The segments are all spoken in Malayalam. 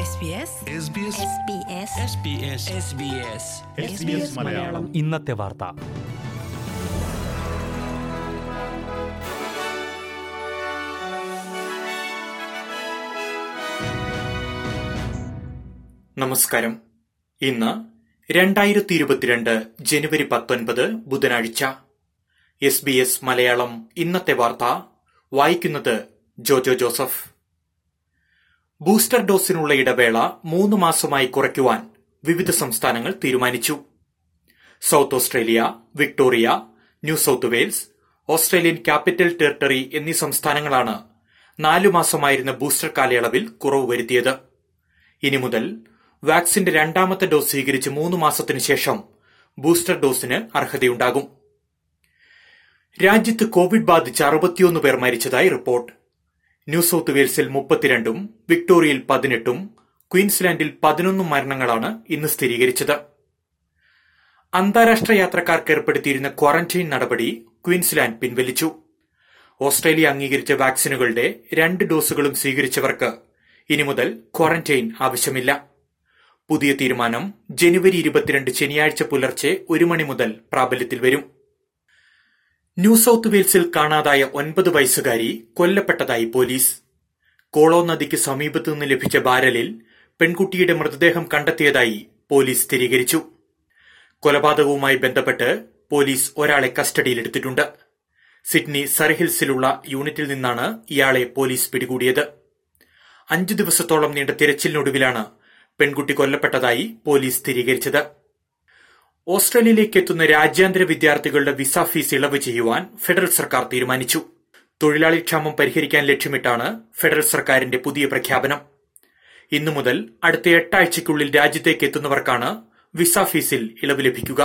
SBS SBS Malayalam. ഇന്നത്തെ വാർത്ത. നമസ്കാരം. ഇന്ന് രണ്ടായിരത്തി ഇരുപത്തിരണ്ട് ജനുവരി പത്തൊൻപത് ബുധനാഴ്ച. എസ് ബി എസ് മലയാളം ഇന്നത്തെ വാർത്ത വായിക്കുന്നത് ജോജോ ജോസഫ്. ബൂസ്റ്റർ ഡോസിനുള്ള ഇടവേള മൂന്ന് മാസമായി കുറയ്ക്കുവാൻ വിവിധ സംസ്ഥാനങ്ങൾ തീരുമാനിച്ചു. South Australia Victoria New South Wales Australian Capital Territory എന്നീ സംസ്ഥാനങ്ങളാണ് നാലു മാസമായിരുന്ന ബൂസ്റ്റർ കാലയളവിൽ കുറവ് വരുത്തിയത്. ഇനി മുതൽ വാക്സിന്റെ രണ്ടാമത്തെ ഡോസ് സ്വീകരിച്ച് മൂന്ന് മാസത്തിനു ശേഷം ബൂസ്റ്റർ ഡോസിന് അർഹതയുണ്ടാകും. രാജ്യത്ത് കോവിഡ് ബാധിച്ച് അറുപത്തിയൊന്ന് പേർ മരിച്ചതായി റിപ്പോർട്ട്. ന്യൂ സൌത്ത് വെയിൽസിൽ മുപ്പത്തിരണ്ടും വിക്ടോറിയയിൽ പതിനെട്ടും ക്വീൻസ്ലാൻഡിൽ പതിനൊന്നും മരണങ്ങളാണ് ഇന്ന് സ്ഥിരീകരിച്ചത്. അന്താരാഷ്ട്ര യാത്രക്കാർക്ക് ഏർപ്പെടുത്തിയിരുന്ന ക്വാറന്റൈൻ നടപടി ക്വീൻസ്ലാൻഡ് പിൻവലിച്ചു. ഓസ്ട്രേലിയ അംഗീകരിച്ച വാക്സിനുകളുടെ രണ്ട് ഡോസുകളും സ്വീകരിച്ചവർക്ക് ഇനി മുതൽ ക്വാറന്റൈൻ ആവശ്യമില്ല. പുതിയ തീരുമാനം ജനുവരി ഇരുപത്തിരണ്ട് ശനിയാഴ്ച പുലർച്ചെ ഒരു മണി മുതൽ പ്രാബല്യത്തിൽ വരും. ന്യൂ സൌത്ത് വെയിൽസിൽ കാണാതായ ഒൻപത് വയസ്സുകാരി കൊല്ലപ്പെട്ടതായി പോലീസ്. കോളോ നദിക്ക് സമീപത്തുനിന്ന് ലഭിച്ച ബാരലിൽ പെൺകുട്ടിയുടെ മൃതദേഹം കണ്ടെത്തിയതായി പോലീസ് സ്ഥിരീകരിച്ചു. കൊലപാതകവുമായി ബന്ധപ്പെട്ട് പോലീസ് ഒരാളെ കസ്റ്റഡിയിലെടുത്തിട്ടുണ്ട്. സിഡ്നി സർഹിൽസിലുള്ള യൂണിറ്റിൽ നിന്നാണ് ഇയാളെ പോലീസ് പിടികൂടിയത്. അഞ്ചു ദിവസത്തോളം നീണ്ട തിരച്ചിലിനൊടുവിലാണ് പെൺകുട്ടി കൊല്ലപ്പെട്ടതായി പോലീസ് സ്ഥിരീകരിച്ചത്. ഓസ്ട്രേലിയയിലേക്ക് എത്തുന്ന രാജ്യാന്തര വിദ്യാർത്ഥികളുടെ വിസ ഫീസ് ഇളവ് ചെയ്യുവാൻ ഫെഡറൽ സർക്കാർ തീരുമാനിച്ചു. തൊഴിലാളി ക്ഷാമം പരിഹരിക്കാൻ ലക്ഷ്യമിട്ടാണ് ഫെഡറൽ സർക്കാരിന്റെ പുതിയ പ്രഖ്യാപനം. ഇന്നു മുതൽ അടുത്ത എട്ടാഴ്ചയ്ക്കുള്ളിൽ രാജ്യത്തേക്ക് എത്തുന്നവർക്കാണ് വിസ ഫീസിൽ ഇളവ് ലഭിക്കുക.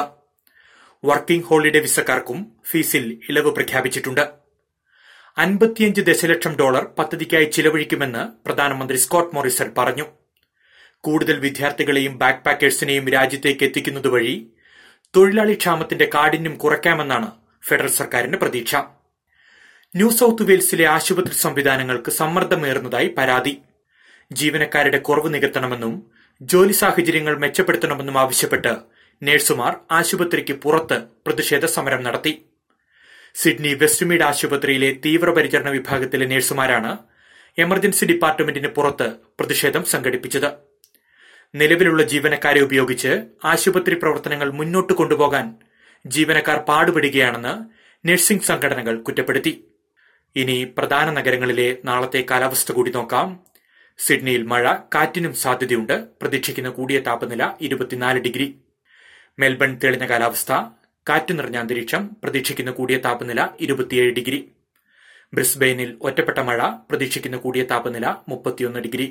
വർക്കിംഗ് ഹോളിഡേ വിസക്കാർക്കും ഫീസിൽ ഇളവ് പ്രഖ്യാപിച്ചിട്ടുണ്ട്. അൻപത്തിയഞ്ച് ദശലക്ഷം ഡോളർ പദ്ധതിക്കായി ചിലവഴിക്കുമെന്ന് പ്രധാനമന്ത്രി സ്കോട്ട് മോറിസൺ പറഞ്ഞു. കൂടുതൽ വിദ്യാർത്ഥികളെയും ബാക്ക് പാക്കേഴ്സിനെയും രാജ്യത്തേക്ക് എത്തിക്കുന്നത് വഴി തൊഴിലാളി ക്ഷാമത്തിന്റെ കാഠിന്യം കുറയ്ക്കാമെന്നാണ് ഫെഡറൽ സർക്കാരിന്റെ പ്രതീക്ഷ. ന്യൂ സൌത്ത് വെയിൽസിലെ ആശുപത്രി സംവിധാനങ്ങൾക്ക് സമ്മർദ്ദമേറുന്നതായി പരാതി. ജീവനക്കാരുടെ കുറവ് നികത്തണമെന്നും ജോലി സാഹചര്യങ്ങൾ മെച്ചപ്പെടുത്തണമെന്നും ആവശ്യപ്പെട്ട് നഴ്സുമാർ ആശുപത്രിക്ക് പുറത്ത് പ്രതിഷേധ സമരം നടത്തി. സിഡ്നി വെസ്റ്റ്മീഡ് ആശുപത്രിയിലെ തീവ്രപരിചരണ വിഭാഗത്തിലെ നഴ്സുമാരാണ് എമർജൻസി ഡിപ്പാർട്ട്മെന്റിന് പുറത്ത് പ്രതിഷേധം സംഘടിപ്പിച്ചത്. നിലവിലുള്ള ജീവനക്കാരെ ഉപയോഗിച്ച് ആശുപത്രി പ്രവർത്തനങ്ങൾ മുന്നോട്ട് കൊണ്ടുപോകാൻ ജീവനക്കാർ പാടുപെടുകയാണെന്ന് നഴ്സിംഗ് സംഘടനകൾ കുറ്റപ്പെടുത്തി. ഇനി പ്രധാന നഗരങ്ങളിലെ നാളത്തെ കാലാവസ്ഥ കൂടി നോക്കാം. സിഡ്നിയിൽ മഴ കാറ്റിനും സാധ്യതയുണ്ട്. പ്രതീക്ഷിക്കുന്ന കൂടിയ താപനില ഇരുപത്തിനാല് ഡിഗ്രി. മെൽബൺ തെളിഞ്ഞ കാലാവസ്ഥ കാറ്റ് നിറഞ്ഞ അന്തരീക്ഷം പ്രതീക്ഷിക്കുന്ന കൂടിയ താപനില ഇരുപത്തിയേഴ് ഡിഗ്രി. ബ്രിസ്ബെയിനിൽ ഒറ്റപ്പെട്ട മഴ പ്രതീക്ഷിക്കുന്ന കൂടിയ താപനില മുപ്പത്തിയൊന്ന് ഡിഗ്രി.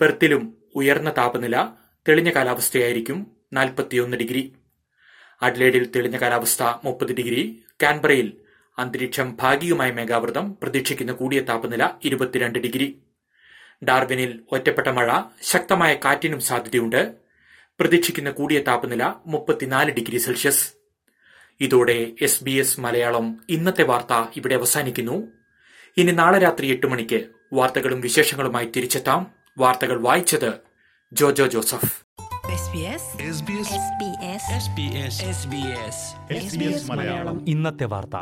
പെർത്തിലും ഉയർന്ന താപനില തെളിഞ്ഞ കാലാവസ്ഥയായിരിക്കും നാൽപ്പത്തിയൊന്ന് ഡിഗ്രി. അഡ്ലേഡിൽ തെളിഞ്ഞ കാലാവസ്ഥ മുപ്പത് ഡിഗ്രി. കാൻബറയിൽ അന്തരീക്ഷം ഭാഗികമായ മേഘാവൃതം പ്രതീക്ഷിക്കുന്ന കൂടിയ താപനില ഇരുപത്തിരണ്ട് ഡിഗ്രി. ഡാർവിനിൽ ഒറ്റപ്പെട്ട മഴ ശക്തമായ കാറ്റിനും സാധ്യതയുണ്ട്. പ്രതീക്ഷിക്കുന്ന കൂടിയ താപനില മുപ്പത്തിനാല് ഡിഗ്രി സെൽഷ്യസ്. ഇതോടെ എസ് ബി എസ് മലയാളം ഇന്നത്തെ വാർത്ത ഇവിടെ അവസാനിക്കുന്നു. ഇനി നാളെ രാത്രി എട്ട് മണിക്ക് വാർത്തകളും വിശേഷങ്ങളുമായി തിരിച്ചെത്താം. വാർത്തകൾ വായിച്ചത് ജോജോ ജോസഫ്. ഇന്നത്തെ വാർത്ത.